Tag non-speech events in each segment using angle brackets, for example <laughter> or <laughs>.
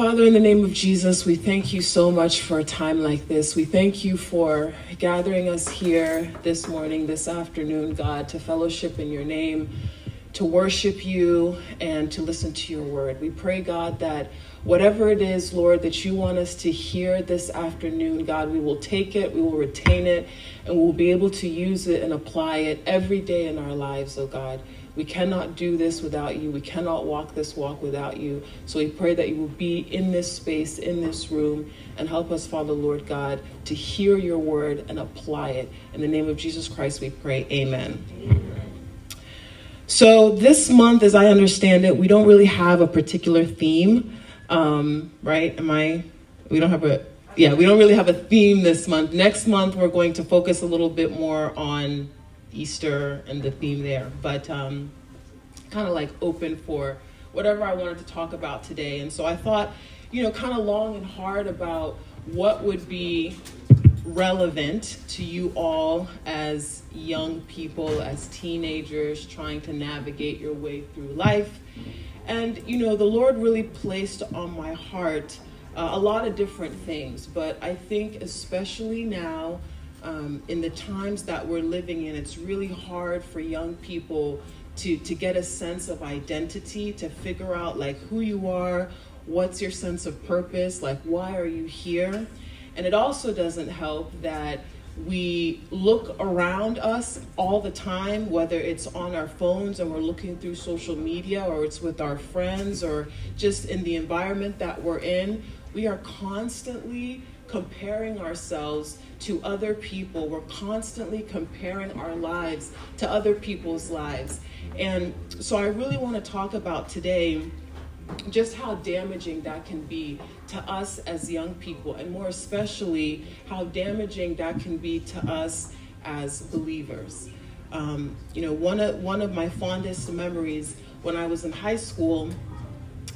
Father, in the name of Jesus, we thank you so much for a time like this. We thank you for gathering us here this morning, this afternoon, God, to fellowship in your name, to worship you, and to listen to your word. We pray, God, that whatever it is, Lord, that you want us to hear this afternoon, God, we will take it, we will retain it, and we'll be able to use it and apply it every day in our lives, oh God. We cannot do this without you. We cannot walk this walk without you. So we pray that you will be in this space, in this room, and help us, Father, Lord God, to hear your word and apply it. In the name of Jesus Christ, we pray. Amen. Amen. So this month, as I understand it, we don't really have a particular theme, um, right? Am I? We don't have a. Yeah, we don't really have a theme this month. Next month, we're going to focus a little bit more on Easter and the theme there, but um, kind of like open for whatever I wanted to talk about today. And so I thought, you know, kind of long and hard about what would be relevant to you all as young people, as teenagers trying to navigate your way through life. And, you know, the Lord really placed on my heart uh, a lot of different things, but I think especially now um, in the times that we're living in, it's really hard for young people to, to get a sense of identity, to figure out like who you are, what's your sense of purpose, like why are you here? And it also doesn't help that we look around us all the time, whether it's on our phones and we're looking through social media or it's with our friends or just in the environment that we're in. We are constantly comparing ourselves to other people. We're constantly comparing our lives to other people's lives. And so I really want to talk about today just how damaging that can be to us as young people, and more especially how damaging that can be to us as believers. Um, you know, one of, one of my fondest memories when I was in high school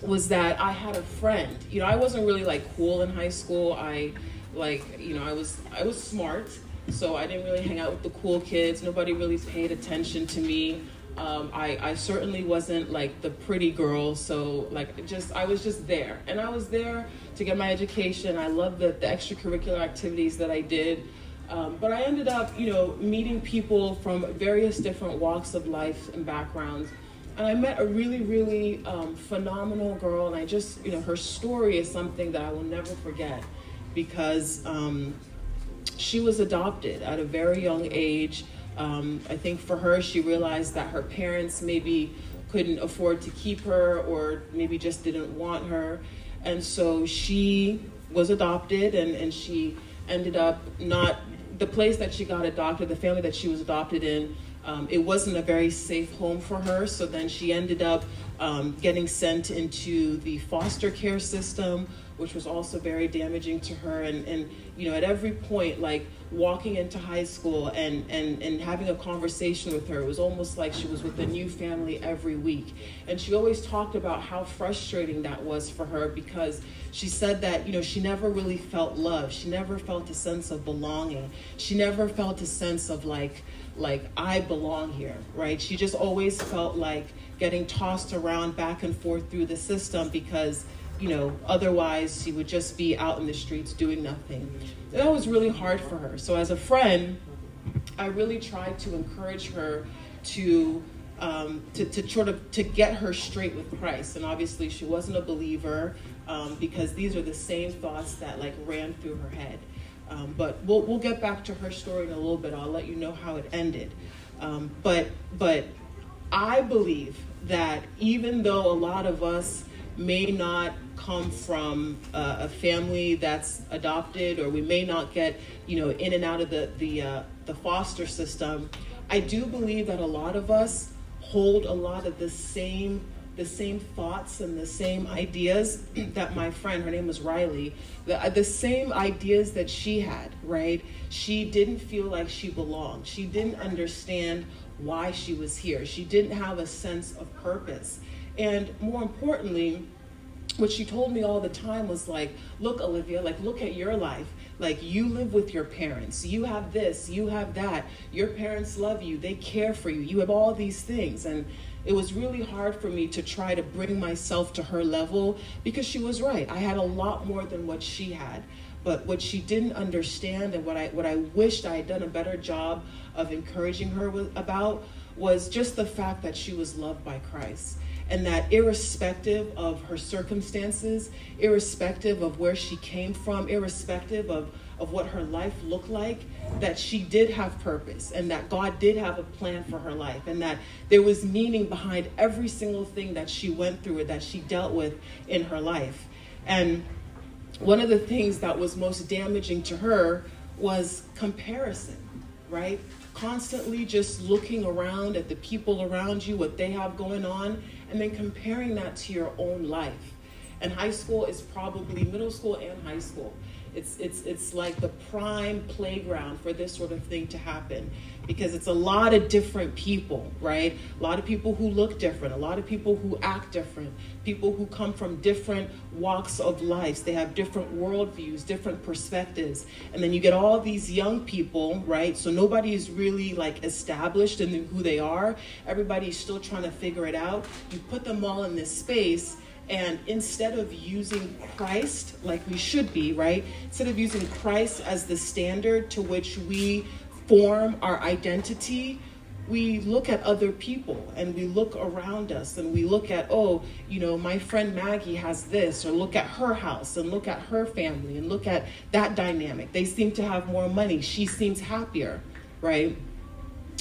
was that I had a friend. You know, I wasn't really like cool in high school. I like, you know, I was I was smart, so I didn't really hang out with the cool kids. Nobody really paid attention to me. Um, I, I certainly wasn't like the pretty girl, so like just I was just there, and I was there to get my education. I loved the, the extracurricular activities that I did, um, but I ended up, you know, meeting people from various different walks of life and backgrounds, and I met a really, really um, phenomenal girl, and I just, you know, her story is something that I will never forget because um, she was adopted at a very young age. Um, I think for her, she realized that her parents maybe couldn't afford to keep her or maybe just didn't want her. And so she was adopted and, and she ended up not, the place that she got adopted, the family that she was adopted in, um, it wasn't a very safe home for her. So then she ended up um, getting sent into the foster care system which was also very damaging to her. And, and you know, at every point, like walking into high school and, and, and having a conversation with her, it was almost like she was with a new family every week. And she always talked about how frustrating that was for her because she said that, you know, she never really felt love. She never felt a sense of belonging. She never felt a sense of like, like I belong here, right? She just always felt like getting tossed around back and forth through the system because you know, otherwise she would just be out in the streets doing nothing. That was really hard for her. So as a friend, I really tried to encourage her to um, to, to sort of to get her straight with Christ. And obviously she wasn't a believer um, because these are the same thoughts that like ran through her head. Um, but we'll, we'll get back to her story in a little bit. I'll let you know how it ended. Um, but but I believe that even though a lot of us may not come from uh, a family that's adopted, or we may not get, you know, in and out of the the uh, the foster system. I do believe that a lot of us hold a lot of the same the same thoughts and the same ideas <clears throat> that my friend, her name was Riley, the, uh, the same ideas that she had, right? She didn't feel like she belonged. She didn't understand why she was here. She didn't have a sense of purpose. And more importantly, what she told me all the time was like, look, Olivia, like, look at your life. Like you live with your parents, you have this, you have that. Your parents love you, they care for you, you have all these things. And it was really hard for me to try to bring myself to her level because she was right. I had a lot more than what she had. But what she didn't understand and what I what I wished I had done a better job of encouraging her about was just the fact that she was loved by Christ and that irrespective of her circumstances, irrespective of where she came from, irrespective of, of what her life looked like, that she did have purpose and that God did have a plan for her life and that there was meaning behind every single thing that she went through or that she dealt with in her life. And one of the things that was most damaging to her was comparison, right? Constantly just looking around at the people around you, what they have going on, and then comparing that to your own life. And high school is probably middle school and high school. It's, it's, it's like the prime playground for this sort of thing to happen because it's a lot of different people, right? A lot of people who look different, a lot of people who act different, people who come from different walks of life. They have different worldviews, different perspectives. And then you get all these young people, right? So nobody is really like established in who they are. Everybody's still trying to figure it out. You put them all in this space and instead of using Christ like we should be, right? Instead of using Christ as the standard to which we form our identity, we look at other people and we look around us and we look at, oh, you know, my friend Maggie has this, or look at her house and look at her family and look at that dynamic. They seem to have more money. She seems happier, right?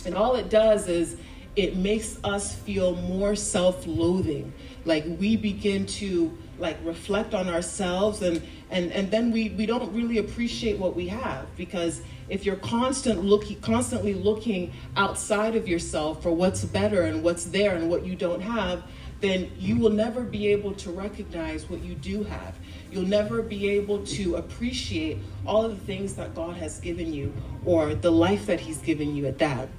And all it does is it makes us feel more self loathing like we begin to like reflect on ourselves and and and then we we don't really appreciate what we have because if you're constant looking constantly looking outside of yourself for what's better and what's there and what you don't have then you will never be able to recognize what you do have. You'll never be able to appreciate all of the things that God has given you or the life that he's given you at that.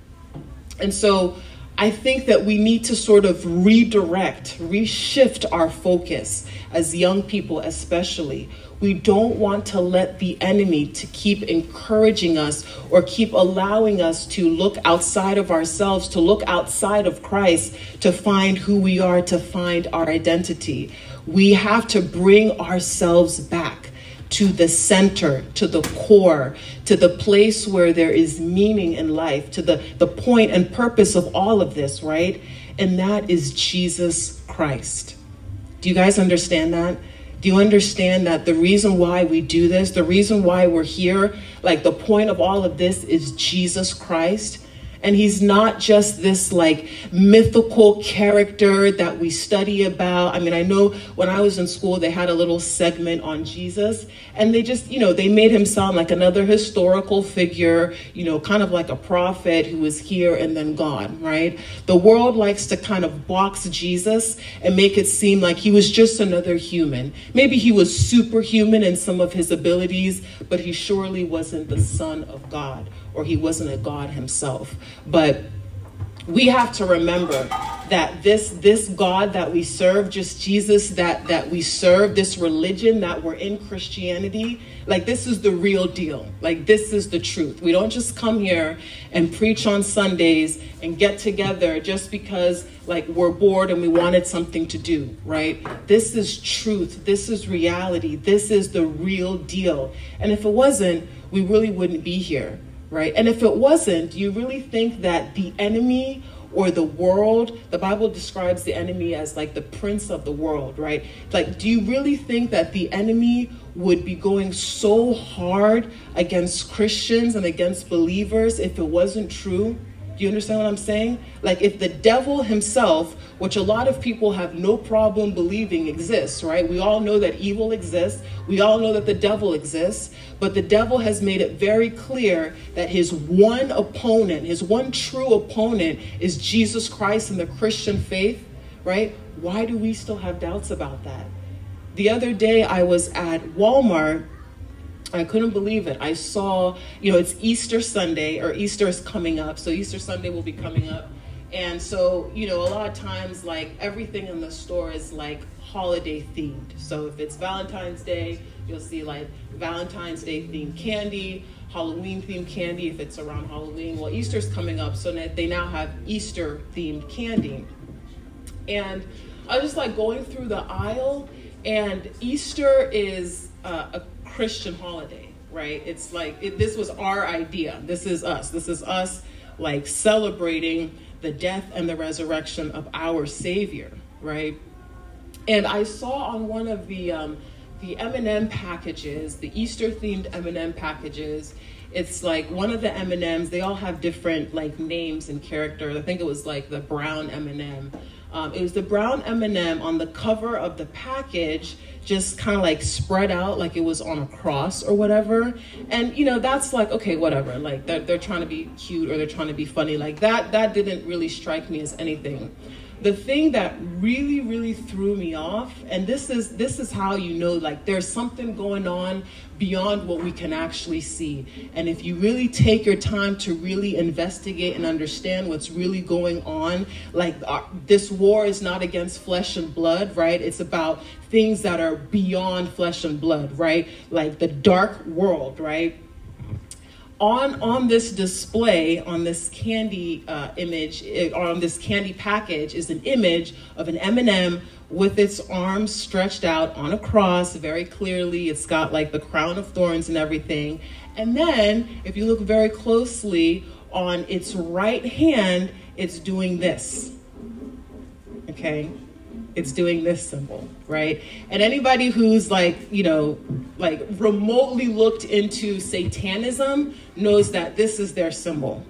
And so I think that we need to sort of redirect, reshift our focus as young people, especially. We don't want to let the enemy to keep encouraging us or keep allowing us to look outside of ourselves, to look outside of Christ, to find who we are, to find our identity. We have to bring ourselves back to the center, to the core, to the place where there is meaning in life, to the, the point and purpose of all of this, right? And that is Jesus Christ. Do you guys understand that? Do you understand that the reason why we do this, the reason why we're here, like the point of all of this is Jesus Christ? And he's not just this like mythical character that we study about. I mean, I know when I was in school, they had a little segment on Jesus, and they just, you know, they made him sound like another historical figure, you know, kind of like a prophet who was here and then gone, right? The world likes to kind of box Jesus and make it seem like he was just another human. Maybe he was superhuman in some of his abilities, but he surely wasn't the Son of God or he wasn't a God himself. But we have to remember that this this God that we serve, just Jesus that that we serve, this religion that we're in Christianity, like this is the real deal. Like this is the truth. We don't just come here and preach on Sundays and get together just because like we're bored and we wanted something to do, right? This is truth. This is reality. This is the real deal. And if it wasn't, we really wouldn't be here right? And if it wasn't, do you really think that the enemy or the world, the Bible describes the enemy as like the prince of the world, right? Like, do you really think that the enemy would be going so hard against Christians and against believers if it wasn't true? Do you understand what I'm saying? Like, if the devil himself, which a lot of people have no problem believing exists, right? We all know that evil exists. We all know that the devil exists. But the devil has made it very clear that his one opponent, his one true opponent, is Jesus Christ and the Christian faith, right? Why do we still have doubts about that? The other day, I was at Walmart I couldn't believe it. I saw, you know, it's Easter Sunday or Easter is coming up. So Easter Sunday will be coming up. And so, you know, a lot of times, like everything in the store is like holiday themed. So if it's Valentine's Day, you'll see like Valentine's Day themed candy, Halloween themed candy if it's around Halloween. Well, Easter's coming up, so they now have Easter themed candy. And I was just like going through the aisle, and Easter is uh, a Christian holiday, right? It's like it, this was our idea. This is us. This is us like celebrating the death and the resurrection of our Savior, right? And I saw on one of the um, the M&M packages, the Easter themed M&M packages. It's like one of the M&Ms. They all have different like names and characters. I think it was like the brown M&M. Um, it was the brown M&M on the cover of the package, just kind of like spread out like it was on a cross or whatever. And you know, that's like okay, whatever. Like they're, they're trying to be cute or they're trying to be funny. Like that that didn't really strike me as anything the thing that really really threw me off and this is this is how you know like there's something going on beyond what we can actually see and if you really take your time to really investigate and understand what's really going on like our, uh, this war is not against flesh and blood right it's about things that are beyond flesh and blood right? Like the dark world right? On on this display on this candy uh, image eh, on this candy package is an image of an m&m with its arms stretched out on a cross very clearly. It's got like the crown of thorns and everything. And then if you look very closely on its right hand it's doing this. Okay it's doing this symbol, right? And anybody who's like, you know, like remotely looked into Satanism knows that this is their symbol.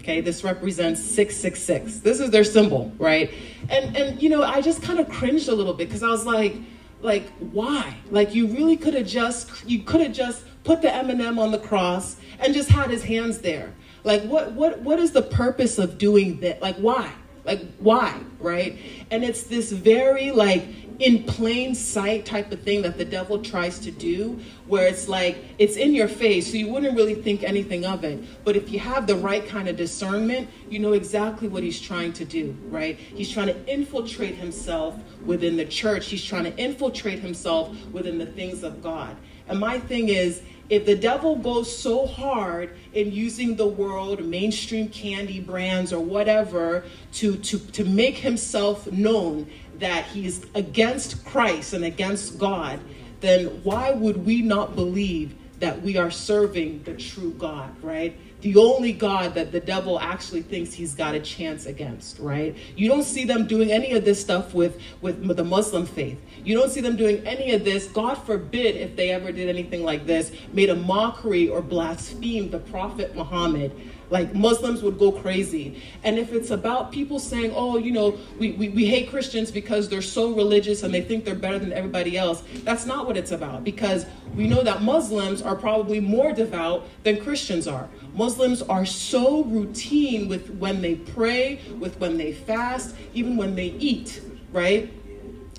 Okay, this represents 666. This is their symbol, right? And and you know, I just kind of cringed a little bit because I was like, like, why? Like you really could have just you could have just put the M&M on the cross and just had his hands there. Like what what what is the purpose of doing that? Like why? Like, why? Right? And it's this very, like, in plain sight type of thing that the devil tries to do, where it's like, it's in your face, so you wouldn't really think anything of it. But if you have the right kind of discernment, you know exactly what he's trying to do, right? He's trying to infiltrate himself within the church, he's trying to infiltrate himself within the things of God. And my thing is, if the devil goes so hard in using the world, mainstream candy brands or whatever, to, to, to make himself known that he's against Christ and against God, then why would we not believe that we are serving the true God, right? The only God that the devil actually thinks he's got a chance against, right? You don't see them doing any of this stuff with, with the Muslim faith. You don't see them doing any of this. God forbid if they ever did anything like this, made a mockery or blasphemed the Prophet Muhammad like Muslims would go crazy. And if it's about people saying, oh, you know, we, we, we hate Christians because they're so religious and they think they're better than everybody else, that's not what it's about because we know that Muslims are probably more devout than Christians are. Muslims are so routine with when they pray, with when they fast, even when they eat, right?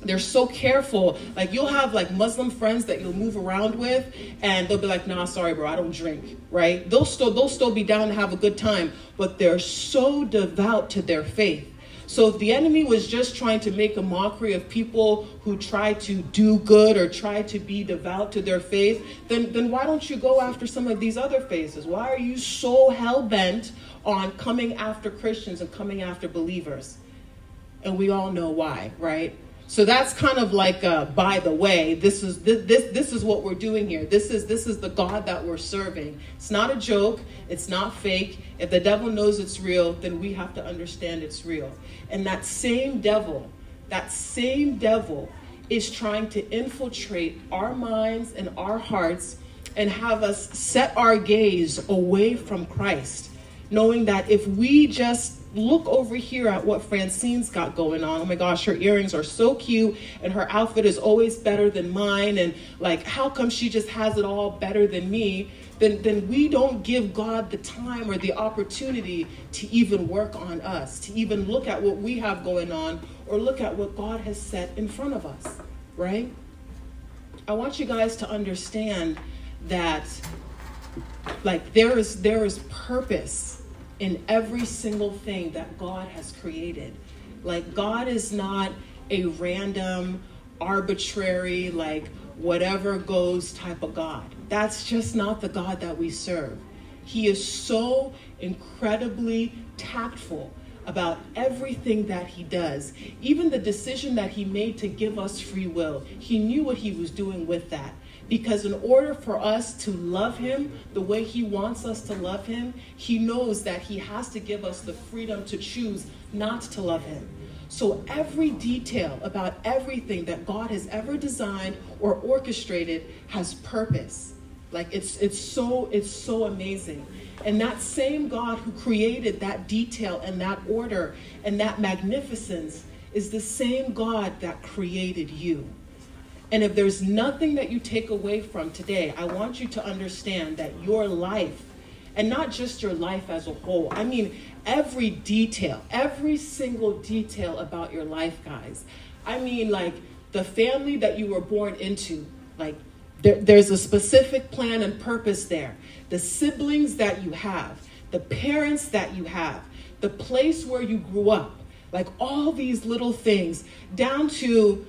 They're so careful. Like you'll have like Muslim friends that you'll move around with, and they'll be like, "Nah, sorry, bro, I don't drink." Right? They'll still they'll still be down to have a good time, but they're so devout to their faith. So if the enemy was just trying to make a mockery of people who try to do good or try to be devout to their faith, then then why don't you go after some of these other faces? Why are you so hell bent on coming after Christians and coming after believers? And we all know why, right? So that's kind of like a, by the way, this is this, this this is what we're doing here. This is this is the God that we're serving. It's not a joke, it's not fake. If the devil knows it's real, then we have to understand it's real. And that same devil, that same devil is trying to infiltrate our minds and our hearts and have us set our gaze away from Christ, knowing that if we just look over here at what Francine's got going on. Oh my gosh, her earrings are so cute and her outfit is always better than mine. And like, how come she just has it all better than me? Then, then we don't give God the time or the opportunity to even work on us, to even look at what we have going on or look at what God has set in front of us, right? I want you guys to understand that like there is there is purpose in every single thing that God has created. Like, God is not a random, arbitrary, like, whatever goes type of God. That's just not the God that we serve. He is so incredibly tactful about everything that he does. Even the decision that he made to give us free will, he knew what he was doing with that. Because in order for us to love him the way he wants us to love him, he knows that he has to give us the freedom to choose not to love him. So every detail about everything that God has ever designed or orchestrated has purpose. Like it's it's so it's so amazing. And that same God who created that detail and that order and that magnificence is the same God that created you. And if there's nothing that you take away from today, I want you to understand that your life, and not just your life as a whole, I mean, every detail, every single detail about your life, guys. I mean, like the family that you were born into, like there, there's a specific plan and purpose there. The siblings that you have, the parents that you have, the place where you grew up, like all these little things, down to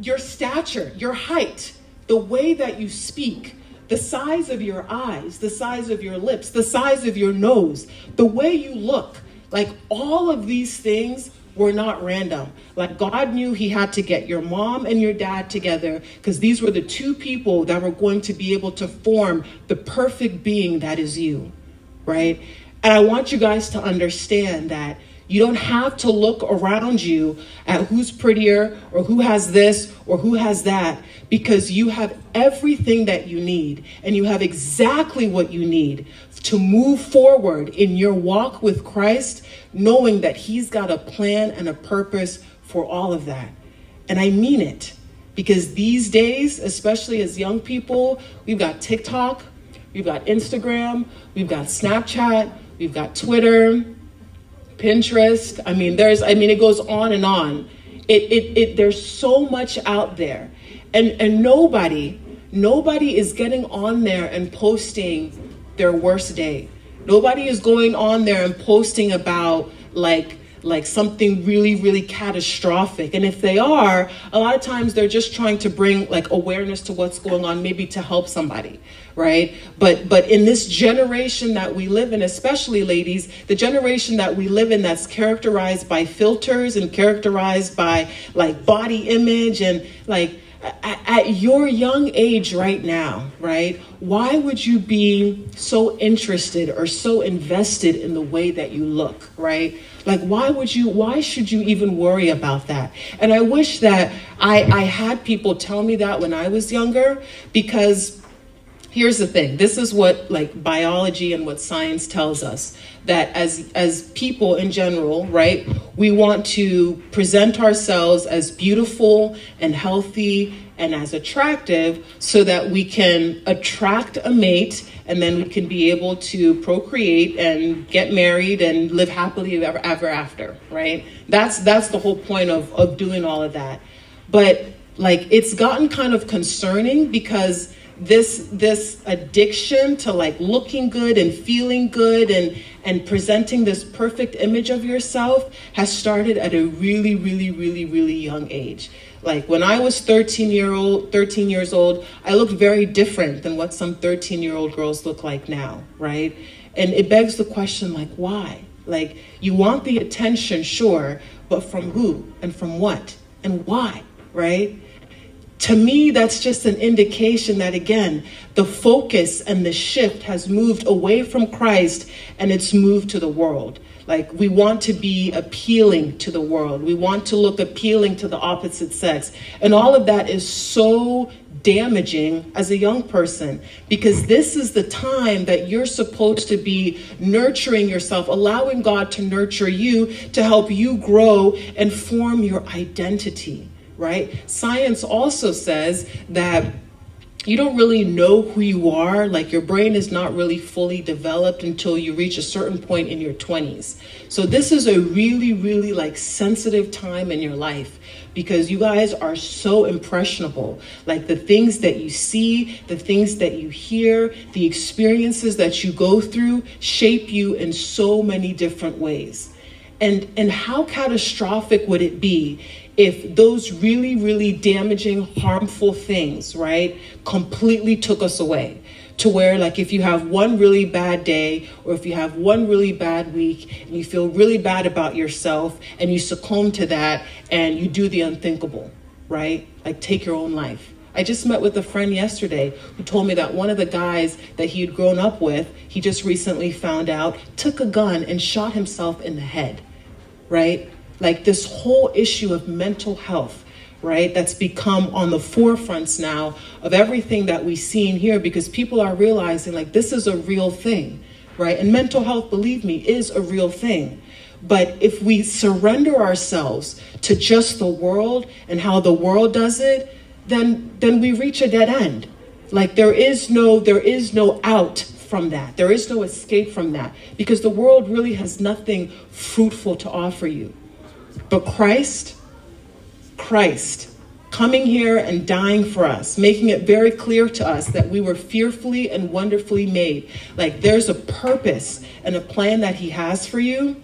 your stature, your height, the way that you speak, the size of your eyes, the size of your lips, the size of your nose, the way you look, like all of these things were not random. Like God knew He had to get your mom and your dad together because these were the two people that were going to be able to form the perfect being that is you, right? And I want you guys to understand that you don't have to look around you at who's prettier or who has this or who has that because you have everything that you need and you have exactly what you need to move forward in your walk with Christ, knowing that He's got a plan and a purpose for all of that. And I mean it because these days, especially as young people, we've got TikTok, we've got Instagram, we've got Snapchat, we've got Twitter Pinterest. I mean, there's, I mean, it goes on and on. It, it, it, there's so much out there. And, and nobody, nobody is getting on there and posting their worst day. Nobody is going on there and posting about like like something really really catastrophic and if they are a lot of times they're just trying to bring like awareness to what's going on maybe to help somebody right but but in this generation that we live in especially ladies the generation that we live in that's characterized by filters and characterized by like body image and like at your young age right now, right? Why would you be so interested or so invested in the way that you look, right? Like, why would you, why should you even worry about that? And I wish that I, I had people tell me that when I was younger because here's the thing. This is what like biology and what science tells us that as as people in general right we want to present ourselves as beautiful and healthy and as attractive so that we can attract a mate and then we can be able to procreate and get married and live happily ever, ever after right? That's that's the whole point of of doing all of that. But like it's gotten kind of concerning because this this addiction to like looking good and feeling good and and presenting this perfect image of yourself has started at a really really really really young age. Like when i was 13 year old 13 years old i looked very different than what some 13 year old girls look like now right? And it begs the question like why? Like you want the attention sure but from who and from what and why right to me, that's just an indication that, again, the focus and the shift has moved away from Christ and it's moved to the world. Like, we want to be appealing to the world, we want to look appealing to the opposite sex. And all of that is so damaging as a young person because this is the time that you're supposed to be nurturing yourself, allowing God to nurture you to help you grow and form your identity right? Science also says that you don't really know who you are. Like your brain is not really fully developed until you reach a certain point in your 20s. So this is a really, really like sensitive time in your life because you guys are so impressionable. Like the things that you see, the things that you hear, the experiences that you go through shape you in so many different ways. And and how catastrophic would it be if those really, really damaging, harmful things, right, completely took us away. To where, like, if you have one really bad day or if you have one really bad week and you feel really bad about yourself and you succumb to that and you do the unthinkable, right? Like, take your own life. I just met with a friend yesterday who told me that one of the guys that he had grown up with, he just recently found out, took a gun and shot himself in the head, right? Like this whole issue of mental health right that's become on the forefronts now of everything that we see in here because people are realizing like this is a real thing right? And mental health believe me is a real thing. But if we surrender ourselves to just the world and how the world does it then then we reach a dead end. Like there is no there is no out from that. There is no escape from that because the world really has nothing fruitful to offer you but Christ, Christ, coming here and dying for us, making it very clear to us that we were fearfully and wonderfully made. Like there's a purpose and a plan that He has for you.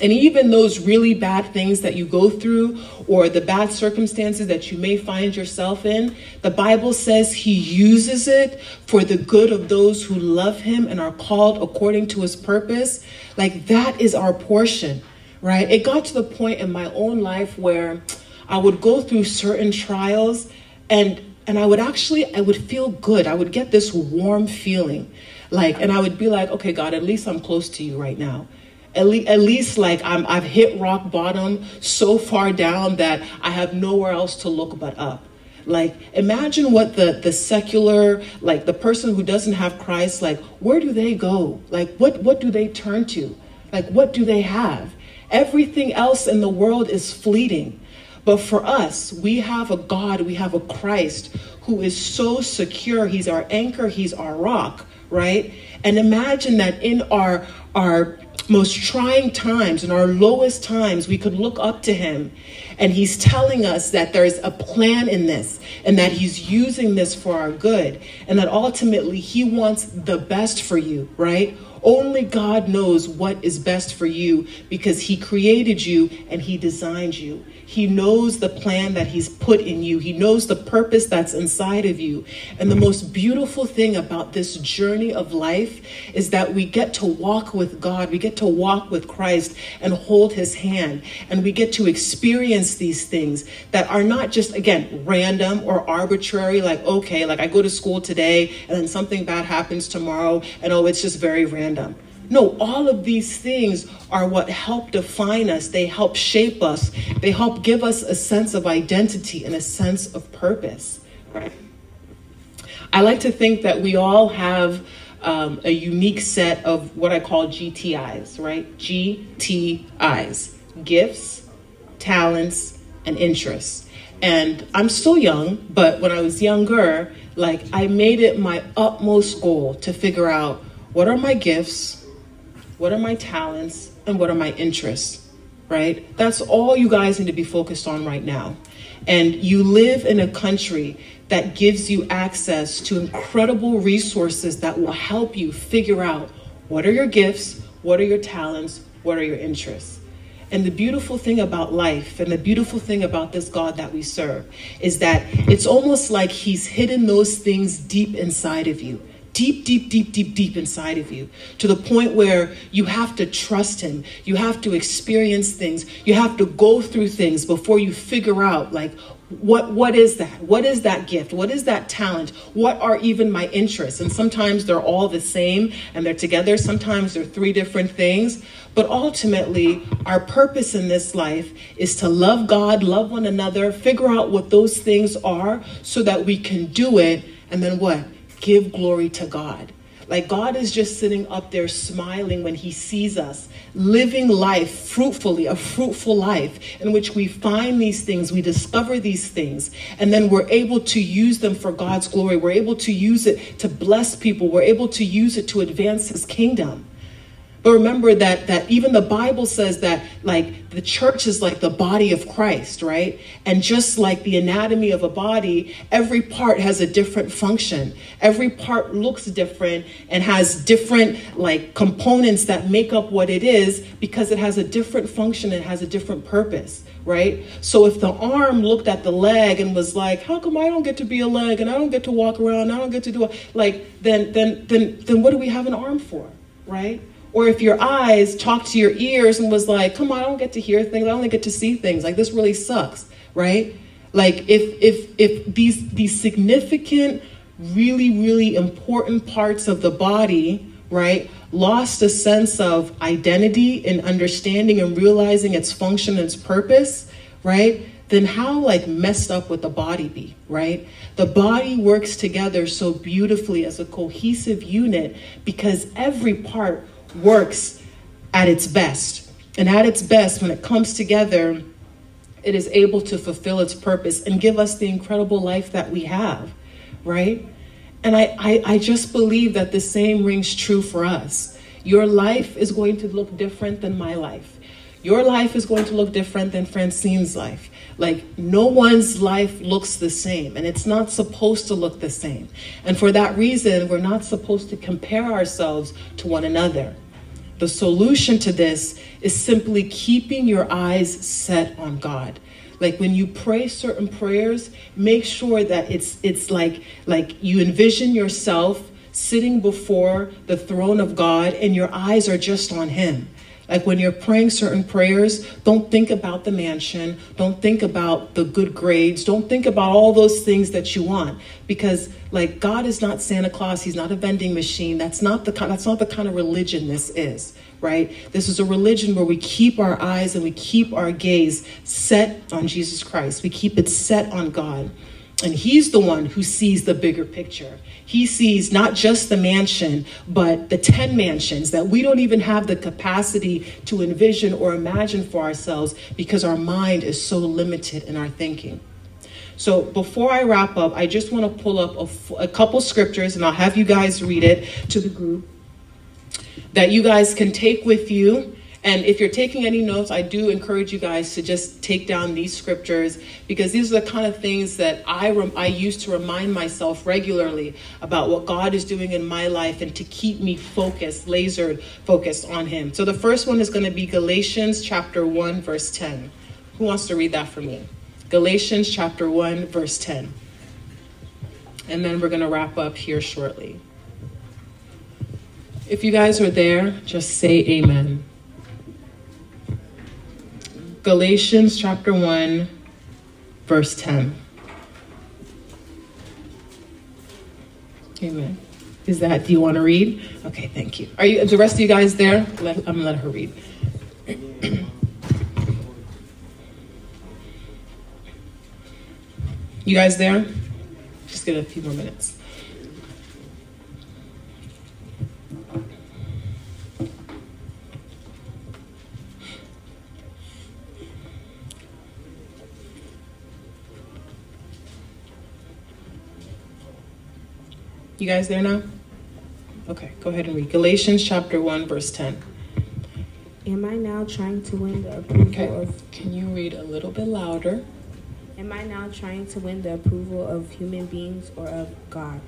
And even those really bad things that you go through or the bad circumstances that you may find yourself in, the Bible says He uses it for the good of those who love Him and are called according to His purpose. Like that is our portion right? It got to the point in my own life where I would go through certain trials and and I would actually I would feel good. I would get this warm feeling. Like and I would be like, "Okay, God, at least I'm close to you right now." At, le- at least like I'm I've hit rock bottom so far down that I have nowhere else to look but up. Like imagine what the the secular like the person who doesn't have Christ like where do they go? Like what what do they turn to? Like what do they have? Everything else in the world is fleeting. But for us, we have a God, we have a Christ who is so secure. He's our anchor, He's our rock, right? And imagine that in our, our most trying times, in our lowest times, we could look up to Him and He's telling us that there's a plan in this and that He's using this for our good and that ultimately He wants the best for you, right? Only God knows what is best for you because He created you and He designed you. He knows the plan that He's put in you, He knows the purpose that's inside of you. And the most beautiful thing about this journey of life is that we get to walk with God, we get to walk with Christ and hold His hand, and we get to experience these things that are not just, again, random or arbitrary, like, okay, like I go to school today and then something bad happens tomorrow, and oh, it's just very random random. No, all of these things are what help define us. They help shape us. They help give us a sense of identity and a sense of purpose. I like to think that we all have um, a unique set of what I call GTIs, right? GTIs gifts, talents, and interests. And I'm still young, but when I was younger, like I made it my utmost goal to figure out what are my gifts? What are my talents? And what are my interests? Right? That's all you guys need to be focused on right now. And you live in a country that gives you access to incredible resources that will help you figure out what are your gifts, what are your talents, what are your interests. And the beautiful thing about life and the beautiful thing about this God that we serve is that it's almost like He's hidden those things deep inside of you deep, deep, deep, deep, deep inside of you to the point where you have to trust Him. You have to experience things. You have to go through things before you figure out, like, what what is that? What is that gift? What is that talent? What are even my interests? And sometimes they're all the same and they're together. Sometimes they're three different things. But ultimately our purpose in this life is to love god love one another figure out what those things are so that we can do it. And then what give glory to God. Like God is just sitting up there smiling when he sees us living life fruitfully, a fruitful life in which we find these things, we discover these things, and then we're able to use them for God's glory. We're able to use it to bless people. We're able to use it to advance his kingdom. But remember that that even the Bible says that like the church is like the body of Christ, right? And just like the anatomy of a body, every part has a different function. Every part looks different and has different like components that make up what it is because it has a different function and has a different purpose, right? So if the arm looked at the leg and was like, "How come I don't get to be a leg and I don't get to walk around, I don't get to do it?" like then then then then what do we have an arm for, right? Or if your eyes talked to your ears and was like, come on, I don't get to hear things, I only get to see things. Like this really sucks, right? Like if if if these these significant, really, really important parts of the body, right, lost a sense of identity and understanding and realizing its function and its purpose, right? Then how like messed up would the body be, right? The body works together so beautifully as a cohesive unit because every part works at its best. And at its best, when it comes together, it is able to fulfill its purpose and give us the incredible life that we have, right? And I, I, I just believe that the same rings true for us. Your life is going to look different than my life. Your life is going to look different than Francine's life. Like, no one's life looks the same, and it's not supposed to look the same. And for that reason, we're not supposed to compare ourselves to one another. The solution to this is simply keeping your eyes set on God. Like when you pray certain prayers, make sure that it's it's like like you envision yourself sitting before the throne of God and your eyes are just on him. Like when you're praying certain prayers, don't think about the mansion, don't think about the good grades, don't think about all those things that you want because like God is not Santa Claus, he's not a vending machine. That's not the that's not the kind of religion this is, right? This is a religion where we keep our eyes and we keep our gaze set on Jesus Christ. We keep it set on God. And he's the one who sees the bigger picture. He sees not just the mansion, but the 10 mansions that we don't even have the capacity to envision or imagine for ourselves because our mind is so limited in our thinking. So before I wrap up, I just want to pull up a, a couple scriptures and I'll have you guys read it to the group that you guys can take with you and if you're taking any notes, I do encourage you guys to just take down these scriptures because these are the kind of things that I, rem- I use to remind myself regularly about what God is doing in my life and to keep me focused, lasered focused on Him. So the first one is going to be Galatians chapter 1, verse 10. Who wants to read that for me? Galatians chapter 1, verse 10. And then we're going to wrap up here shortly. If you guys are there, just say amen. Galatians chapter 1, verse 10. Amen. Is that, do you want to read? Okay, thank you. Are you, the rest of you guys there? Let, I'm going to let her read. <clears throat> you guys there? Just get a few more minutes. You guys there now? Okay, go ahead and read. Galatians chapter 1, verse 10. Am I now trying to win the approval Okay. of Can you read a little bit louder? Am I now trying to win the approval of human beings or of God?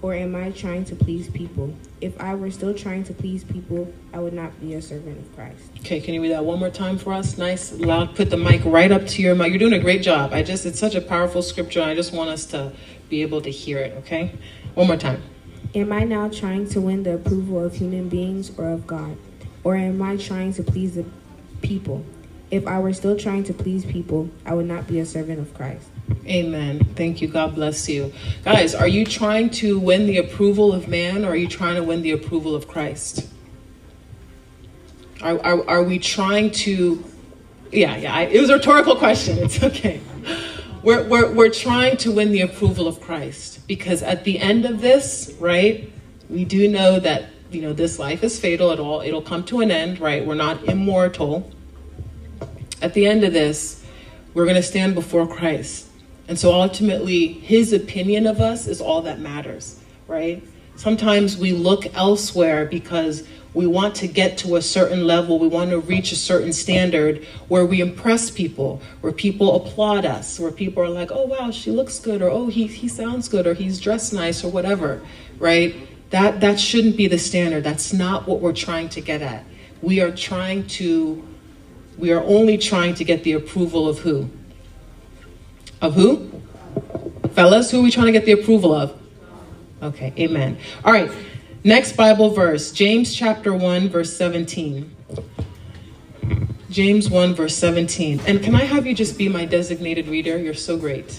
Or am I trying to please people? If I were still trying to please people, I would not be a servant of Christ. Okay, can you read that one more time for us? Nice, loud. Put the mic right up to your mouth. You're doing a great job. I just, it's such a powerful scripture. I just want us to be able to hear it, okay? One more time. Am I now trying to win the approval of human beings or of God? Or am I trying to please the people? If I were still trying to please people, I would not be a servant of Christ. Amen. Thank you. God bless you. Guys, are you trying to win the approval of man or are you trying to win the approval of Christ? Are, are, are we trying to. Yeah, yeah. I, it was a rhetorical question. It's okay. We're, we're, we're trying to win the approval of Christ because at the end of this, right, We do know that, you know, this life is fatal at all. It'll come to an end, right? We're not immortal. At the end of this, we're going to stand before Christ. And so ultimately, his opinion of us is all that matters, right? Sometimes we look elsewhere because we want to get to a certain level, we want to reach a certain standard where we impress people, where people applaud us, where people are like, oh wow, she looks good, or oh he, he sounds good, or he's dressed nice, or whatever, right? That that shouldn't be the standard. That's not what we're trying to get at. We are trying to we are only trying to get the approval of who? Of who? Fellas, who are we trying to get the approval of? Okay, amen. All right. Next Bible verse, James chapter 1, verse 17. James 1, verse 17. And can I have you just be my designated reader? You're so great.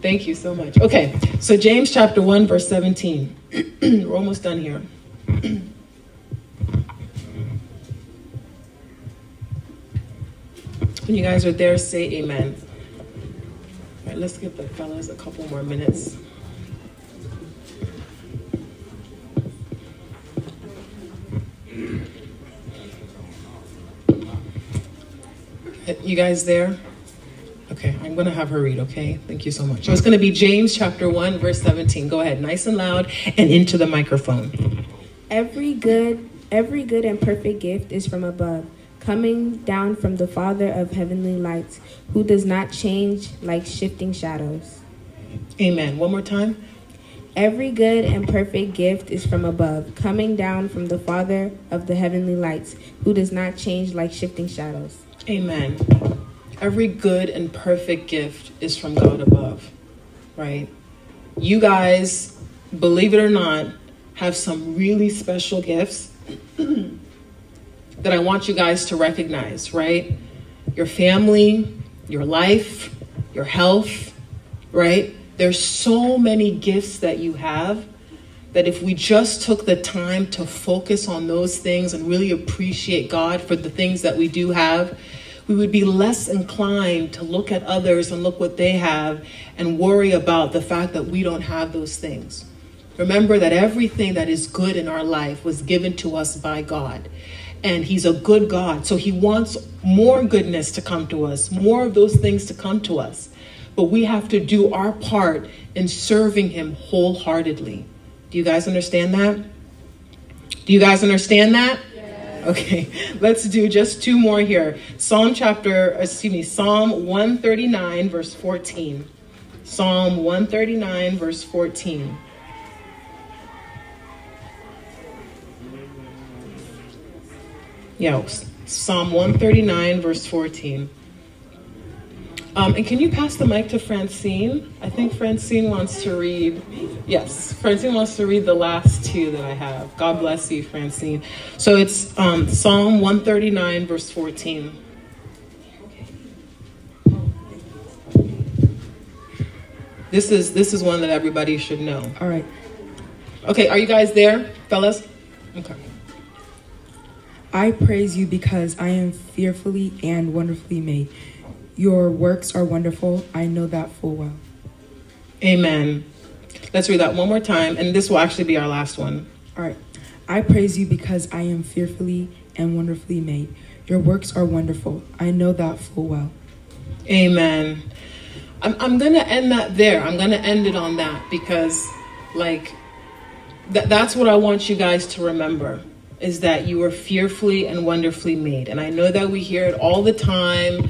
Thank you so much. Okay, so James chapter 1, verse 17. <clears throat> We're almost done here. <clears throat> when you guys are there, say amen. All right, let's give the fellas a couple more minutes. You guys there? Okay, I'm going to have her read, okay? Thank you so much. So it's going to be James chapter 1, verse 17. Go ahead, nice and loud and into the microphone. Every good every good and perfect gift is from above, coming down from the Father of heavenly lights, who does not change like shifting shadows. Amen. One more time. Every good and perfect gift is from above, coming down from the Father of the heavenly lights, who does not change like shifting shadows. Amen. Every good and perfect gift is from God above, right? You guys, believe it or not, have some really special gifts <clears throat> that I want you guys to recognize, right? Your family, your life, your health, right? There's so many gifts that you have that if we just took the time to focus on those things and really appreciate God for the things that we do have, we would be less inclined to look at others and look what they have and worry about the fact that we don't have those things. Remember that everything that is good in our life was given to us by God. And He's a good God. So He wants more goodness to come to us, more of those things to come to us. But we have to do our part in serving Him wholeheartedly. Do you guys understand that? Do you guys understand that? Yes. Okay, <laughs> let's do just two more here. Psalm chapter, uh, excuse me, Psalm 139, verse 14. Psalm 139, verse 14. Yeah, Psalm 139, verse 14. Um, and can you pass the mic to Francine? I think Francine wants to read. Yes, Francine wants to read the last two that I have. God bless you, Francine. So it's um, Psalm 139, verse 14. This is this is one that everybody should know. All right. Okay, are you guys there, fellas? Okay. I praise you because I am fearfully and wonderfully made. Your works are wonderful. I know that full well. Amen. Let's read that one more time, and this will actually be our last one. All right. I praise you because I am fearfully and wonderfully made. Your works are wonderful. I know that full well. Amen. I'm, I'm going to end that there. I'm going to end it on that because, like, th- that's what I want you guys to remember is that you are fearfully and wonderfully made. And I know that we hear it all the time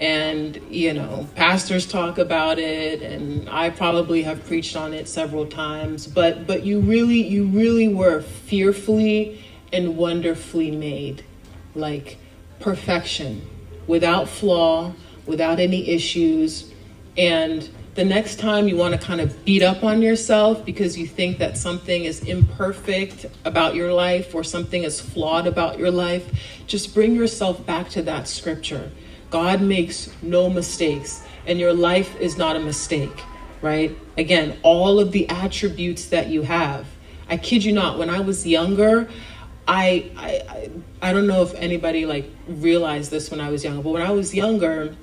and you know pastors talk about it and i probably have preached on it several times but but you really you really were fearfully and wonderfully made. Like perfection without flaw without any issues. And the next time you want to kind of beat up on yourself because you think that something is imperfect about your life or something is flawed about your life just bring yourself back to that scripture God makes no mistakes, and your life is not a mistake, right? Again, all of the attributes that you have. I kid you not, when I was younger, I, I I don't know if anybody like realized this when I was younger, but when I was younger,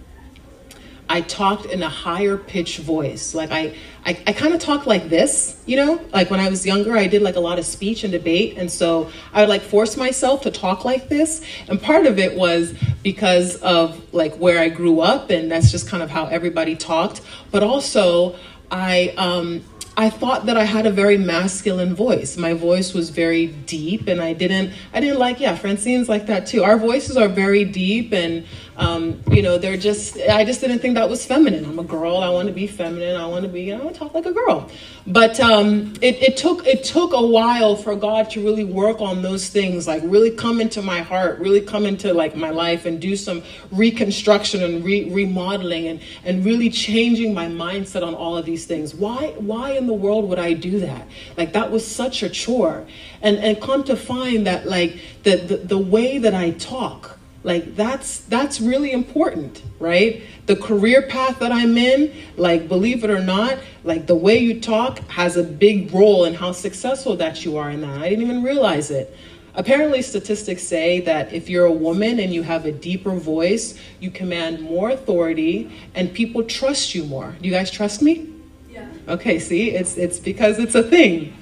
I talked in a higher pitch voice. Like I, I, I kind of talked like this, you know, like when I was younger, I did like a lot of speech and debate. And so I would like force myself to talk like this. And part of it was because of like where I grew up. And that's just kind of how everybody talked. But also I, um, I thought that I had a very masculine voice. My voice was very deep, and I didn't. I didn't like. Yeah, Francine's like that too. Our voices are very deep, and um, you know, they're just, I just didn't think that was feminine. I'm a girl. I want to be feminine. I want to be, you know, I want to talk like a girl. But um, it, it took, it took a while for God to really work on those things, like really come into my heart, really come into like my life and do some reconstruction and re- remodeling and, and really changing my mindset on all of these things. Why, why in the world would I do that? Like that was such a chore. And, and come to find that like the, the, the way that I talk, like that's that's really important right? The career path that i'm in like believe it or not like the way you talk has a big role in how successful that you are in that. I didn't even realize it. Apparently statistics say that if you're a woman and you have a deeper voice you command more authority and people trust you more. Do you guys trust me? Yeah. Okay see it's it's because it's a thing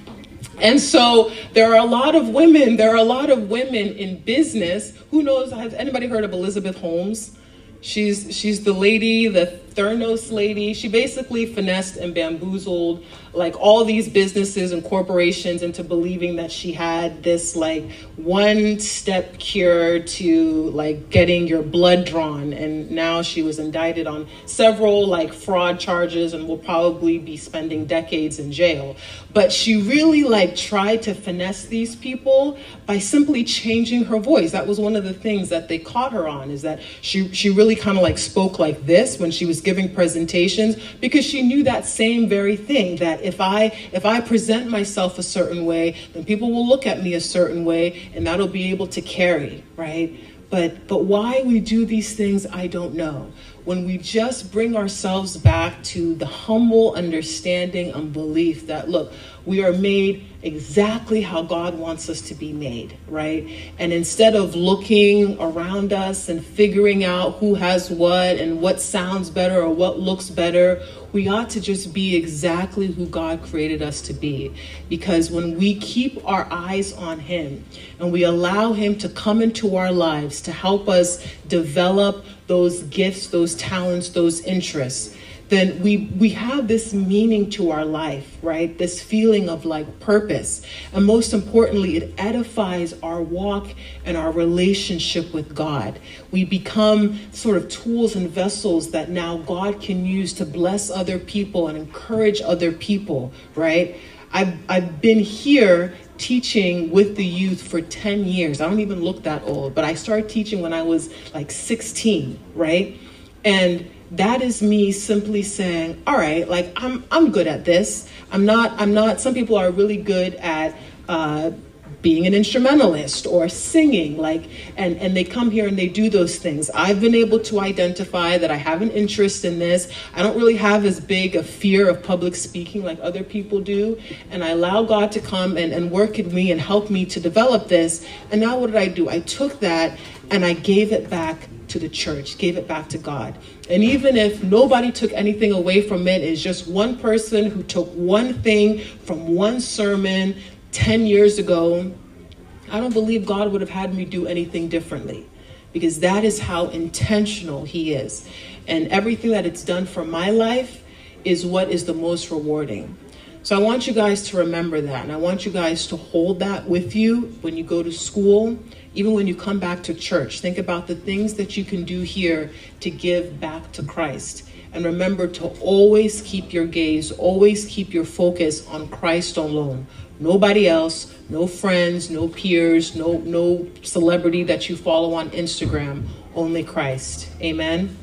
and so there are a lot of women, there are a lot of women in business. Who knows? Has anybody heard of Elizabeth Holmes? She's she's the lady, the Theranos lady. She basically finessed and bamboozled like all these businesses and corporations into believing that she had this like one step cure to like getting your blood drawn. And now she was indicted on several like fraud charges and will probably be spending decades in jail. But she really like tried to finesse these people by simply changing her voice. That was one of the things that they caught her on is that she she really kind of like spoke like this when she was giving presentations because she knew that same very thing that if I if I present myself a certain way, then people will look at me a certain way and that'll be able to carry, right? But but why we do these things, I don't know. When we just bring ourselves back to the humble understanding and belief that look, we are made exactly how God wants us to be made, right? And instead of looking around us and figuring out who has what and what sounds better or what looks better, we ought to just be exactly who God created us to be. Because when we keep our eyes on Him and we allow Him to come into our lives to help us develop those gifts, those talents, those interests, then we we have this meaning to our life, right? This feeling of like purpose. And most importantly, it edifies our walk and our relationship with God. We become sort of tools and vessels that now God can use to bless other people and encourage other people, right? I've, I've been here teaching with the youth for 10 years. I don't even look that old, but I started teaching when I was like 16, right? And that is me simply saying, all right, like I'm I'm good at this. I'm not I'm not some people are really good at uh, being an instrumentalist or singing like and and they come here and they do those things. I've been able to identify that i have an interest in this. I don't really have as big a fear of public speaking like other people do. And i allow god to come and, and work in me and help me to develop this. And now what did i do? I took that and i gave it back to the church, gave it back to God. And even if nobody took anything away from it, it's just one person who took one thing from one sermon 10 years ago, I don't believe God would have had me do anything differently because that is how intentional He is. And everything that it's done for my life is what is the most rewarding. So I want you guys to remember that. And I want you guys to hold that with you when you go to school, even when you come back to church. Think about the things that you can do here to give back to Christ. And remember to always keep your gaze, always keep your focus on Christ alone. Nobody else, no friends, no peers, no no celebrity that you follow on Instagram, only Christ. Amen.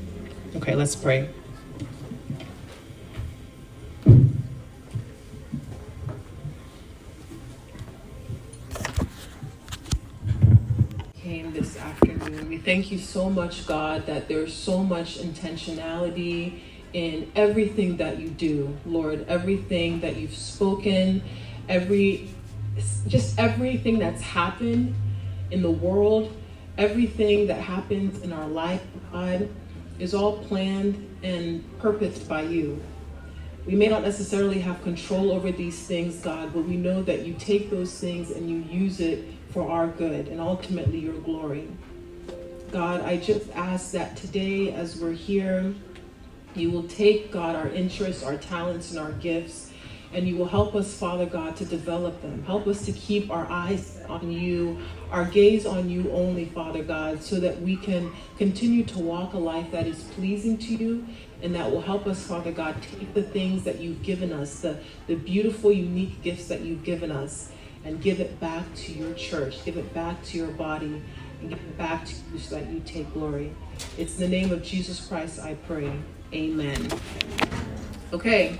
Okay, let's pray. Thank you so much, God, that there's so much intentionality in everything that you do, Lord, everything that you've spoken, every just everything that's happened in the world, everything that happens in our life, God. is all planned and purposed by you. We may not necessarily have control over these things, God, but we know that you take those things and you use it for our good and ultimately your glory. God, I just ask that today, as we're here, you will take, God, our interests, our talents, and our gifts, and you will help us, Father God, to develop them. Help us to keep our eyes on you, our gaze on you only, Father God, so that we can continue to walk a life that is pleasing to you and that will help us, Father God, take the things that you've given us, the, the beautiful, unique gifts that you've given us, and give it back to your church, give it back to your body, and give it back to you so that you take glory. It's in the name of Jesus Christ I pray. Amen. Okay.